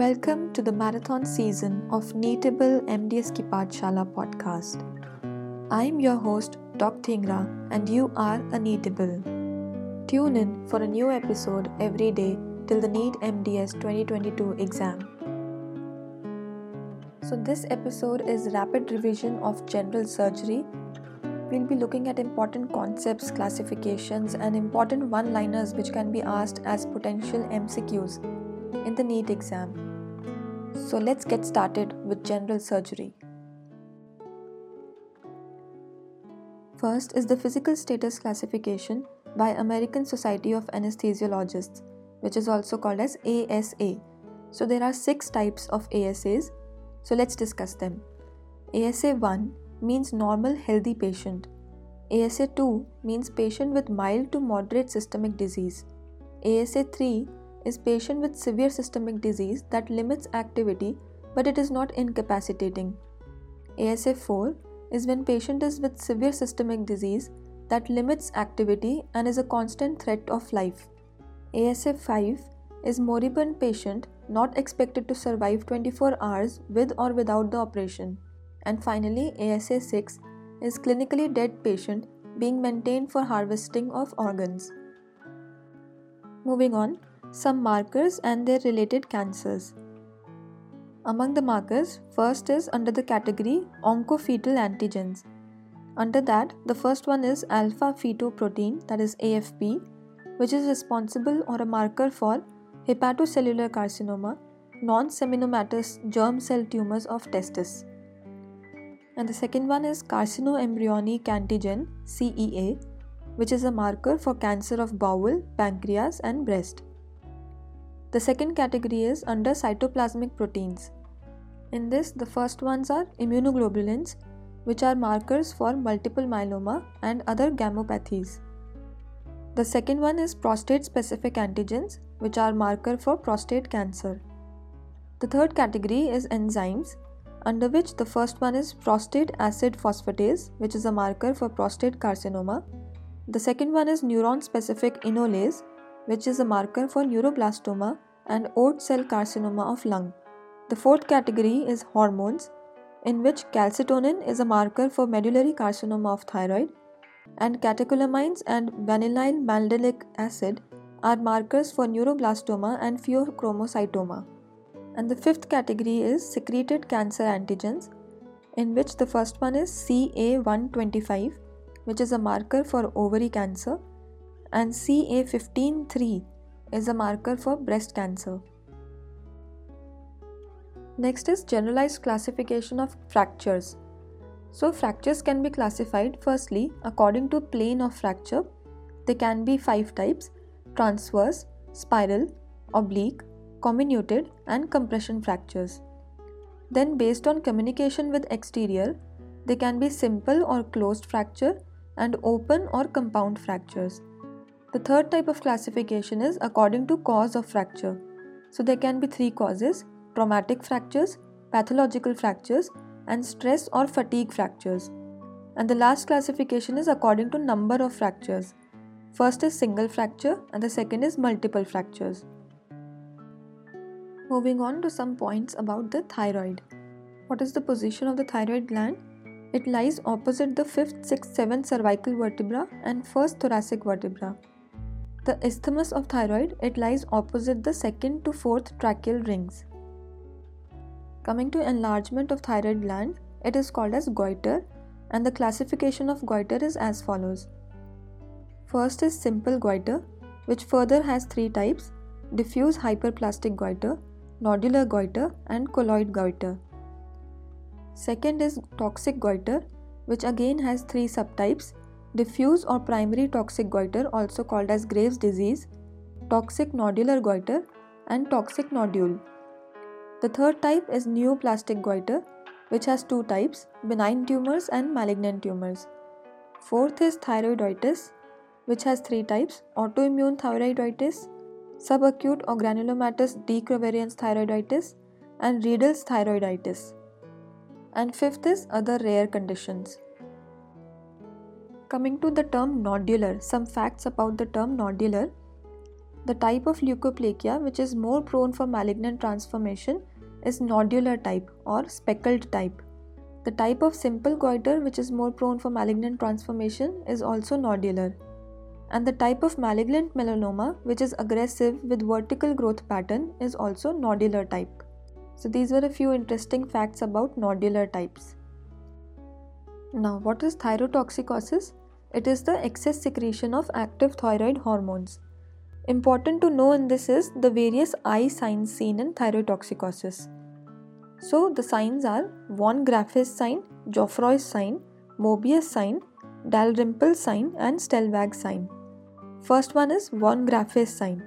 Welcome to the marathon season of Neetable MDS Ki Pathshala podcast. I'm your host, Doc Dhingra, and you are a Neetable. Tune in for a new episode every day till the NEET MDS 2022 exam. So, this episode is rapid revision of general surgery. We'll be looking at important concepts, classifications, and important one liners which can be asked as potential MCQs in the NEET exam. So let's get started with general surgery. First is the physical status classification by American Society of Anesthesiologists, which is also called as ASA. So there are six types of ASAs. So let's discuss them. ASA 1 means normal healthy patient. ASA 2 means patient with mild to moderate systemic disease. ASA 3 is patient with severe systemic disease that limits activity but it is not incapacitating. ASA 4 is when patient is with severe systemic disease that limits activity and is a constant threat of life. ASA 5 is moribund patient not expected to survive 24 hours with or without the operation. And finally, ASA 6 is clinically dead patient being maintained for harvesting of organs. Moving on, some markers and their related cancers. Among the markers, first is under the category oncofetal antigens. Under that, the first one is alpha fetoprotein, that is AFP, which is responsible or a marker for hepatocellular carcinoma, non seminomatous germ cell tumors of testis. And the second one is carcinoembryonic antigen, CEA, which is a marker for cancer of bowel, pancreas, and breast. The second category is under cytoplasmic proteins. In this, the first ones are immunoglobulins, which are markers for multiple myeloma and other gammopathies. The second one is prostate specific antigens, which are marker for prostate cancer. The third category is enzymes, under which the first one is prostate acid phosphatase, which is a marker for prostate carcinoma. The second one is neuron specific enolase, which is a marker for neuroblastoma and oat cell carcinoma of lung. The fourth category is hormones, in which calcitonin is a marker for medullary carcinoma of thyroid, and catecholamines and vanillyl mandelic acid are markers for neuroblastoma and pheochromocytoma. And the fifth category is secreted cancer antigens, in which the first one is CA125, which is a marker for ovary cancer, and CA153 is a marker for breast cancer. Next is generalized classification of fractures. So, fractures can be classified firstly according to plane of fracture. They can be five types transverse, spiral, oblique, comminuted, and compression fractures. Then, based on communication with exterior, they can be simple or closed fracture and open or compound fractures. The third type of classification is according to cause of fracture. So there can be three causes traumatic fractures, pathological fractures, and stress or fatigue fractures. And the last classification is according to number of fractures. First is single fracture, and the second is multiple fractures. Moving on to some points about the thyroid. What is the position of the thyroid gland? It lies opposite the 5th, 6th, 7th cervical vertebra and 1st thoracic vertebra. The isthmus of thyroid, it lies opposite the second to fourth tracheal rings. Coming to enlargement of thyroid gland, it is called as goiter and the classification of goiter is as follows. First is simple goiter, which further has three types diffuse hyperplastic goiter, nodular goiter, and colloid goiter. Second is toxic goiter, which again has three subtypes diffuse or primary toxic goiter, also called as Graves' disease, toxic nodular goiter, and toxic nodule. The third type is neoplastic goiter, which has two types benign tumors and malignant tumors. Fourth is thyroiditis, which has three types autoimmune thyroiditis, subacute or granulomatous de Quervain's thyroiditis, and Riedel's thyroiditis. And fifth is other rare conditions. Coming to the term nodular, some facts about the term nodular. The type of leukoplakia which is more prone for malignant transformation is nodular type or speckled type. The type of simple goiter which is more prone for malignant transformation is also nodular. And the type of malignant melanoma which is aggressive with vertical growth pattern is also nodular type. So these were a few interesting facts about nodular types. Now, what is thyrotoxicosis? It is the excess secretion of active thyroid hormones. Important to know in this is the various eye signs seen in thyrotoxicosis. So the signs are von Graefe's sign, Geoffroy's sign, Mobius sign, Dalrymple sign and Stellwag sign. First one is von Graefe's sign.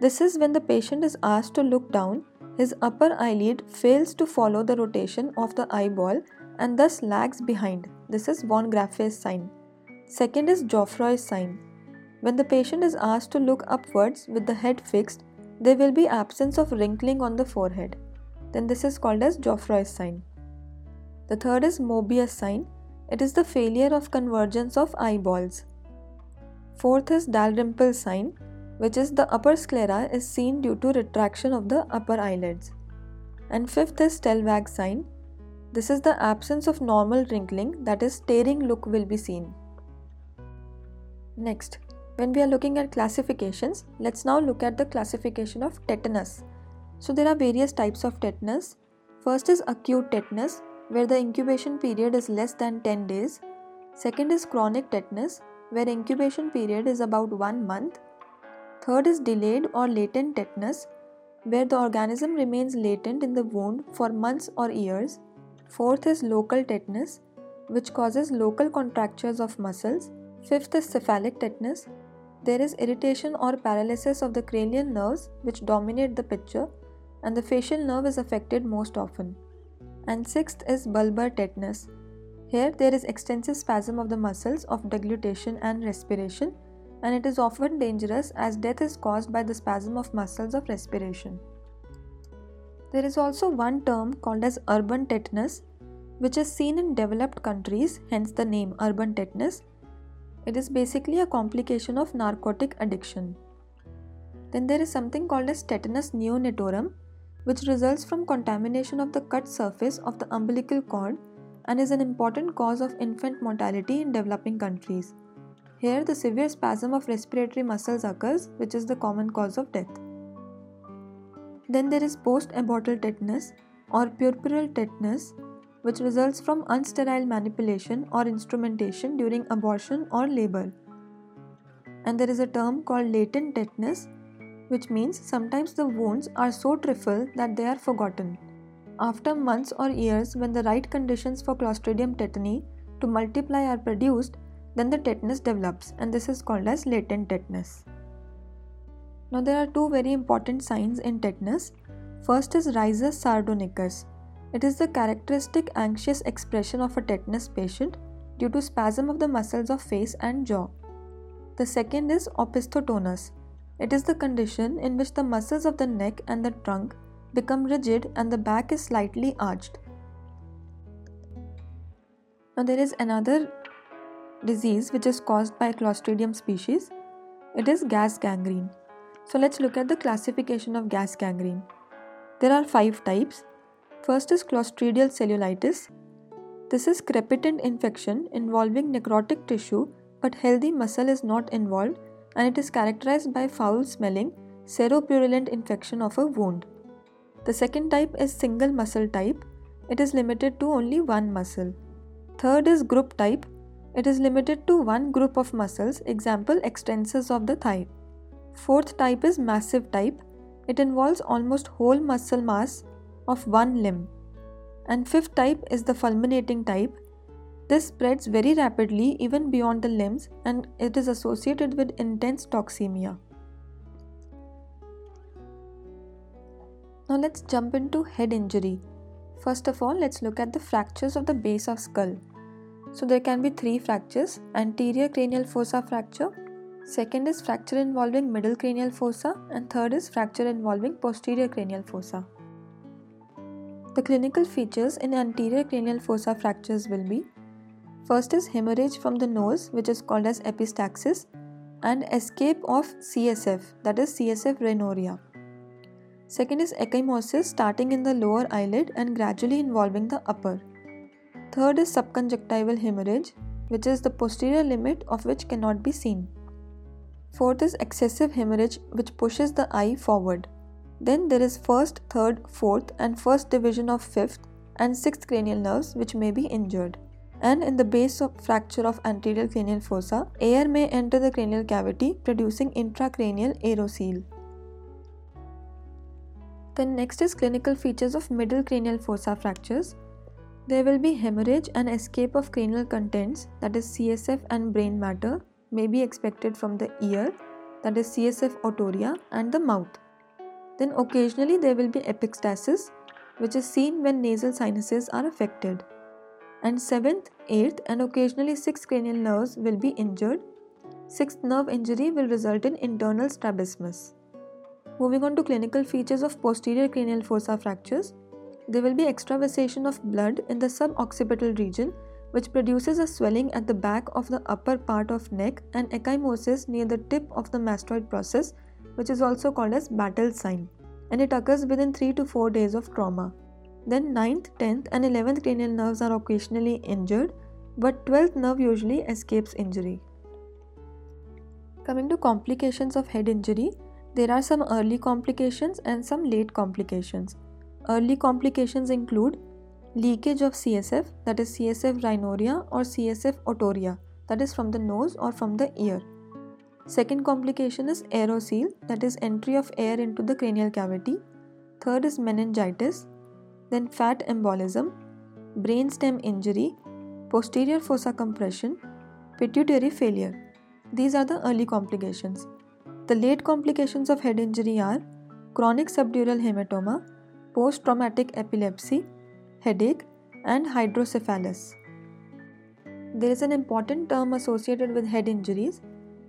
This is when the patient is asked to look down, his upper eyelid fails to follow the rotation of the eyeball and thus lags behind. This is von Graefe's sign. Second is Geoffroy's sign. When the patient is asked to look upwards with the head fixed, there will be absence of wrinkling on the forehead then this is called as Geoffroy's sign. The third is Mobius sign. It is the failure of convergence of eyeballs. Fourth is Dalrymple sign, which is the upper sclera is seen due to retraction of the upper eyelids. And fifth is Stellwag sign. This is the absence of normal wrinkling, that is, staring look will be seen. Next, when we are looking at classifications, let's now look at the classification of tetanus. So, there are various types of tetanus. First is acute tetanus, where the incubation period is less than 10 days. Second is chronic tetanus, where incubation period is about 1 month. Third is delayed or latent tetanus, where the organism remains latent in the wound for months or years. Fourth is local tetanus, which causes local contractures of muscles. Fifth is cephalic tetanus. There is irritation or paralysis of the cranial nerves which dominate the picture and the facial nerve is affected most often. And sixth is bulbar tetanus. Here there is extensive spasm of the muscles of deglutition and respiration, and it is often dangerous as death is caused by the spasm of muscles of respiration. There is also one term called as urban tetanus, which is seen in developed countries, hence the name urban tetanus. It is basically a complication of narcotic addiction. Then there is something called as tetanus neonatorum, which results from contamination of the cut surface of the umbilical cord and is an important cause of infant mortality in developing countries. Here, the severe spasm of respiratory muscles occurs, which is the common cause of death. Then there is post abortal tetanus or puerperal tetanus, which results from unsterile manipulation or instrumentation during abortion or labor. And there is a term called latent tetanus, which means sometimes the wounds are so trifle that they are forgotten. After months or years, when the right conditions for Clostridium tetani to multiply are produced, then the tetanus develops, and this is called as latent tetanus. Now, there are two very important signs in tetanus. First is risus sardonicus. It is the characteristic anxious expression of a tetanus patient due to spasm of the muscles of face and jaw. The second is opisthotonus. It is the condition in which the muscles of the neck and the trunk become rigid and the back is slightly arched. Now, there is another disease which is caused by Clostridium species. It is gas gangrene. So, let's look at the classification of gas gangrene. There are five types. First is Clostridial cellulitis. This is crepitant infection involving necrotic tissue but healthy muscle is not involved and it is characterized by foul smelling, seropurulent infection of a wound. The second type is single muscle type. It is limited to only one muscle. Third is group type. It is limited to one group of muscles, example extensors of the thigh. Fourth type is massive type. It involves almost whole muscle mass of one limb. And fifth type is the fulminating type. This spreads very rapidly even beyond the limbs and it is associated with intense toxemia. Now let's jump into head injury. First of all, let's look at the fractures of the base of skull. So there can be three fractures anterior cranial fossa fracture, second is fracture involving middle cranial fossa, and third is fracture involving posterior cranial fossa. The clinical features in anterior cranial fossa fractures will be First is hemorrhage from the nose, which is called as epistaxis. and escape of CSF, that is CSF rhinorrhea. Second is ecchymosis starting in the lower eyelid and gradually involving the upper. Third is subconjunctival hemorrhage, which is the posterior limit of which cannot be seen. Fourth is excessive hemorrhage, which pushes the eye forward. Then there is first, third, fourth, and first division of fifth and sixth cranial nerves, which may be injured. And in the base of fracture of anterior cranial fossa, air may enter the cranial cavity, producing intracranial aerocele. Then next is clinical features of middle cranial fossa fractures. There will be hemorrhage and escape of cranial contents that is CSF and brain matter may be expected from the ear that is CSF otorrhea and the mouth. Then occasionally there will be epistaxis which is seen when nasal sinuses are affected. And 7th, 8th and occasionally 6th cranial nerves will be injured. 6th nerve injury will result in internal strabismus. Moving on to clinical features of posterior cranial fossa fractures, there will be extravasation of blood in the suboccipital region which produces a swelling at the back of the upper part of neck and ecchymosis near the tip of the mastoid process which is also called as Battle sign and it occurs within 3 to 4 days of trauma. Then 9th, 10th and 11th cranial nerves are occasionally injured but 12th nerve usually escapes injury. Coming to complications of head injury, there are some early complications and some late complications. Early complications include leakage of CSF, that is CSF rhinorrhea or CSF otorrhea, that is from the nose or from the ear. Second complication is aerocele, that is entry of air into the cranial cavity. Third is meningitis, then fat embolism, brainstem injury, posterior fossa compression, pituitary failure. These are the early complications. The late complications of head injury are chronic subdural hematoma, post traumatic epilepsy, headache, and hydrocephalus. There is an important term associated with head injuries.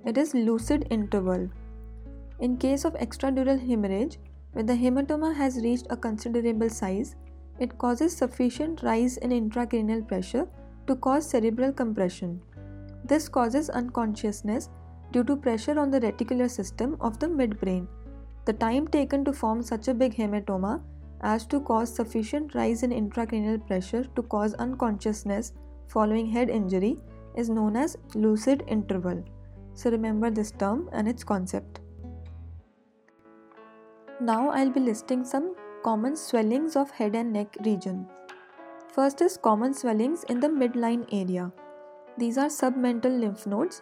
It is lucid interval. In case of extradural hemorrhage, when the hematoma has reached a considerable size, it causes sufficient rise in intracranial pressure to cause cerebral compression. This causes unconsciousness due to pressure on the reticular system of the midbrain. The time taken to form such a big hematoma as to cause sufficient rise in intracranial pressure to cause unconsciousness following head injury is known as lucid interval. So remember this term and its concept. Now I'll be listing some common swellings of head and neck region. First is common swellings in the midline area. These are submental lymph nodes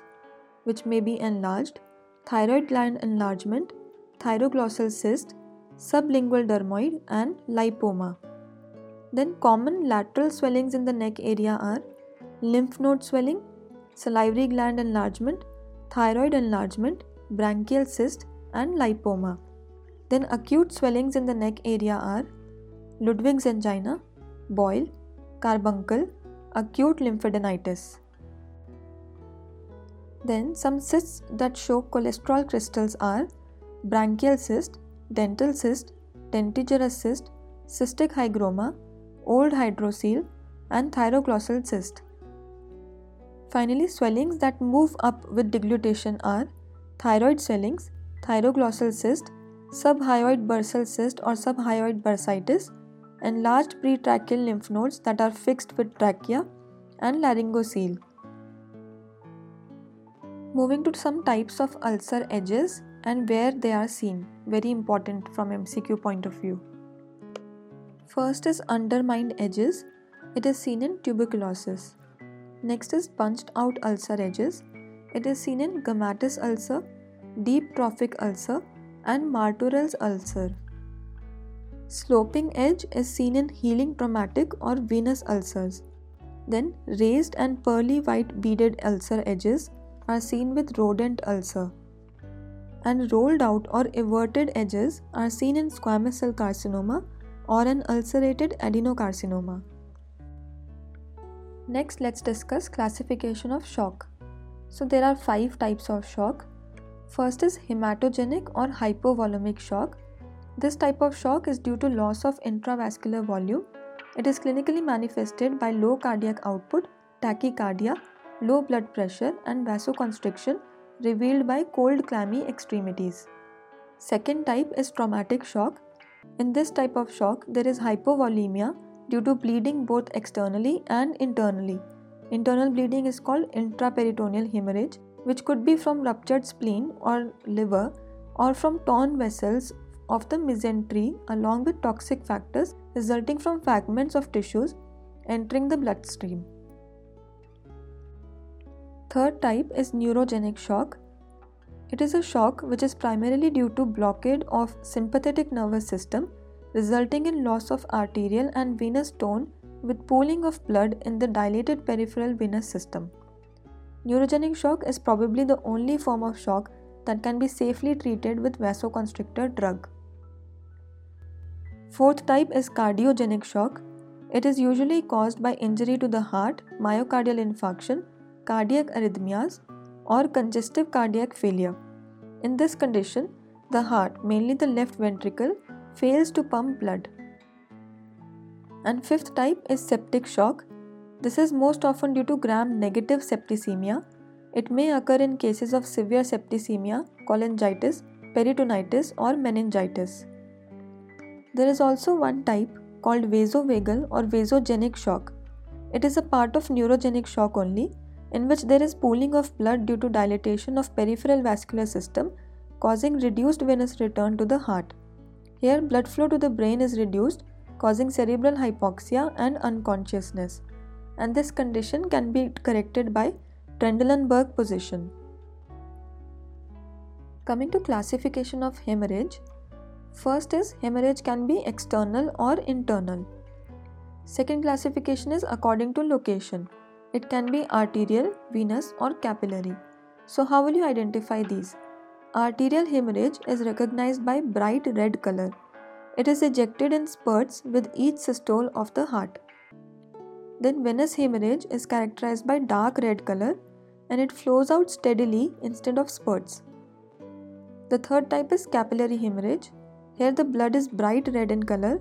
which may be enlarged, thyroid gland enlargement, thyroglossal cyst, sublingual dermoid, and lipoma. Then, common lateral swellings in the neck area are lymph node swelling, salivary gland enlargement, thyroid enlargement, branchial cyst, and lipoma. Then, acute swellings in the neck area are Ludwig's angina, boil, carbuncle, acute lymphadenitis. Then some cysts that show cholesterol crystals are branchial cyst, dental cyst, dentigerous cyst, cystic hygroma, old hydrocele, and thyroglossal cyst. Finally, swellings that move up with deglutition are thyroid swellings, thyroglossal cyst, subhyoid bursal cyst or subhyoid bursitis, enlarged pretracheal lymph nodes that are fixed with trachea, and laryngocele. Moving to some types of ulcer edges and where they are seen, very important from MCQ point of view. First is undermined edges, it is seen in tuberculosis. Next is punched out ulcer edges, it is seen in gummatous ulcer, deep trophic ulcer, and Martorell's ulcer. Sloping edge is seen in healing traumatic or venous ulcers. Then, raised and pearly white beaded ulcer edges are seen with rodent ulcer. And rolled out or everted edges are seen in squamous cell carcinoma or an ulcerated adenocarcinoma. Next, let's discuss classification of shock. So, there are five types of shock. First is hematogenic or hypovolemic shock. This type of shock is due to loss of intravascular volume. It is clinically manifested by low cardiac output, tachycardia, low blood pressure, and vasoconstriction revealed by cold clammy extremities. Second type is traumatic shock. In this type of shock, there is hypovolemia due to bleeding both externally and internally. Internal bleeding is called intraperitoneal hemorrhage, which could be from ruptured spleen or liver or from torn vessels of the mesentery along with toxic factors resulting from fragments of tissues entering the bloodstream. Third type is neurogenic shock. It is a shock which is primarily due to blockade of sympathetic nervous system resulting in loss of arterial and venous tone with pooling of blood in the dilated peripheral venous system. Neurogenic shock is probably the only form of shock that can be safely treated with vasoconstrictor drug. Fourth type is cardiogenic shock. It is usually caused by injury to the heart, myocardial infarction, cardiac arrhythmias, or congestive cardiac failure. In this condition, the heart, mainly the left ventricle, fails to pump blood. And fifth type is septic shock. This is most often due to gram negative septicemia. It may occur in cases of severe septicemia, cholangitis, peritonitis, or meningitis. There is also one type called vasovagal or vasogenic shock. It is a part of neurogenic shock only, in which there is pooling of blood due to dilatation of peripheral vascular system, causing reduced venous return to the heart. Here, blood flow to the brain is reduced, causing cerebral hypoxia and unconsciousness, and this condition can be corrected by Trendelenburg position. Coming to classification of hemorrhage, first is hemorrhage can be external or internal. Second classification is according to location. It can be arterial, venous, or capillary. So, how will you identify these? Arterial hemorrhage is recognized by bright red color. It is ejected in spurts with each systole of the heart. Then venous hemorrhage is characterized by dark red color and it flows out steadily instead of spurts. The third type is capillary hemorrhage. Here the blood is bright red in color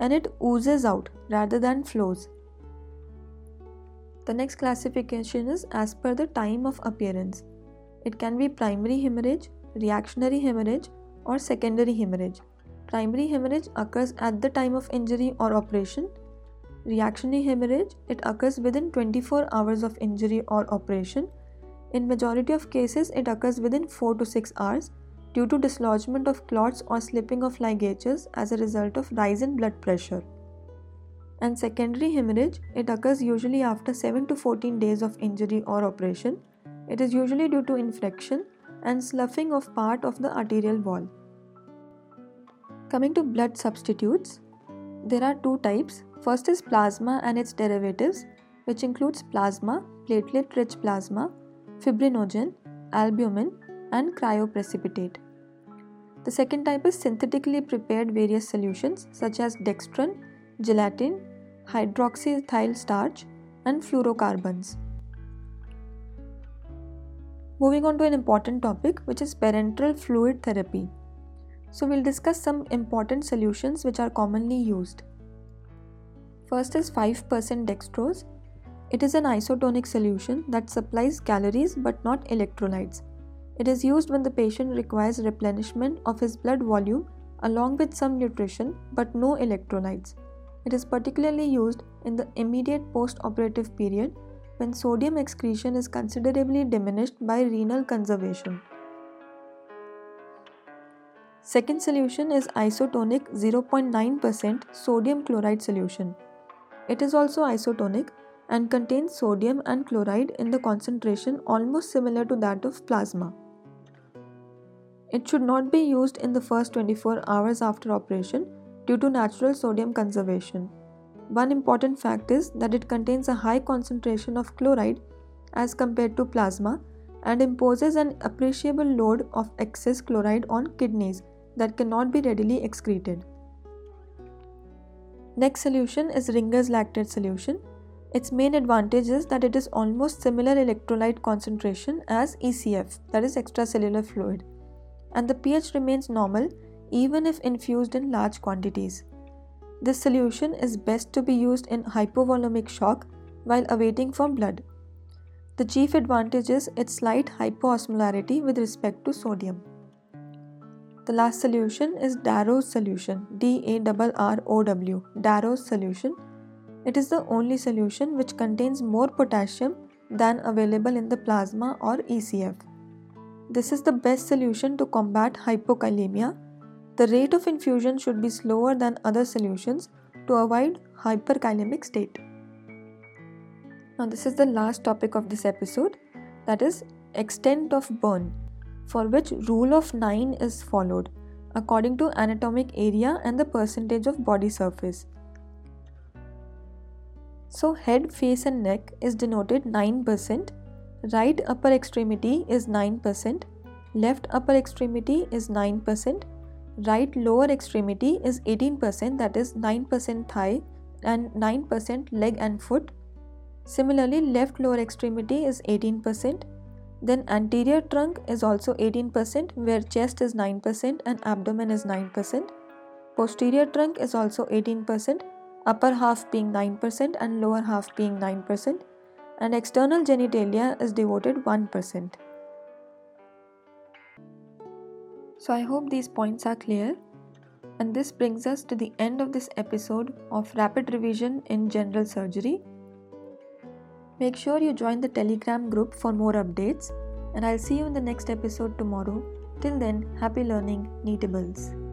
and it oozes out rather than flows. The next classification is as per the time of appearance. It can be primary hemorrhage, reactionary hemorrhage, or secondary hemorrhage. Primary hemorrhage occurs at the time of injury or operation. Reactionary hemorrhage it occurs within 24 hours of injury or operation. In majority of cases it occurs within 4 to 6 hours due to dislodgement of clots or slipping of ligatures as a result of rise in blood pressure. And secondary hemorrhage it occurs usually after 7 to 14 days of injury or operation. It is usually due to infection and sloughing of part of the arterial wall. Coming to blood substitutes, there are two types. First is plasma and its derivatives, which includes plasma, platelet rich plasma, fibrinogen, albumin, and cryoprecipitate. The second type is synthetically prepared various solutions such as dextran, gelatin, hydroxyethyl starch, and fluorocarbons. Moving on to an important topic, which is parenteral fluid therapy. So, we'll discuss some important solutions which are commonly used. First is 5% dextrose. It is an isotonic solution that supplies calories but not electrolytes. It is used when the patient requires replenishment of his blood volume along with some nutrition but no electrolytes. It is particularly used in the immediate post operative period when sodium excretion is considerably diminished by renal conservation. Second solution is isotonic 0.9% sodium chloride solution. It is also isotonic and contains sodium and chloride in the concentration almost similar to that of plasma. It should not be used in the first 24 hours after operation due to natural sodium conservation. One important fact is that it contains a high concentration of chloride as compared to plasma and imposes an appreciable load of excess chloride on kidneys that cannot be readily excreted. Next solution is Ringer's lactate solution. Its main advantage is that it is almost similar electrolyte concentration as ECF, that is extracellular fluid, and the pH remains normal even if infused in large quantities. This solution is best to be used in hypovolemic shock while awaiting for blood. The chief advantage is its slight hypoosmolarity with respect to sodium. The last solution is Darrow's solution, D A R R O W, Darrow's solution. It is the only solution which contains more potassium than available in the plasma or ECF. This is the best solution to combat hypokalemia. The rate of infusion should be slower than other solutions to avoid hyperkalemic state. Now this is the last topic of this episode that is extent of burn for which rule of 9 is followed according to anatomic area and the percentage of body surface. So head, face and neck is denoted 9%, right upper extremity is 9%, left upper extremity is 9%, right lower extremity is 18% that is 9% thigh and 9% leg and foot. Similarly left lower extremity is 18%, then anterior trunk is also 18% where chest is 9% and abdomen is 9%. Posterior trunk is also 18%, upper half being 9% and lower half being 9%. And external genitalia is devoted 1%. So I hope these points are clear. And this brings us to the end of this episode of Rapid Revision in General Surgery. Make sure you join the Telegram group for more updates, and I'll see you in the next episode tomorrow. Till then, happy learning, Neetables.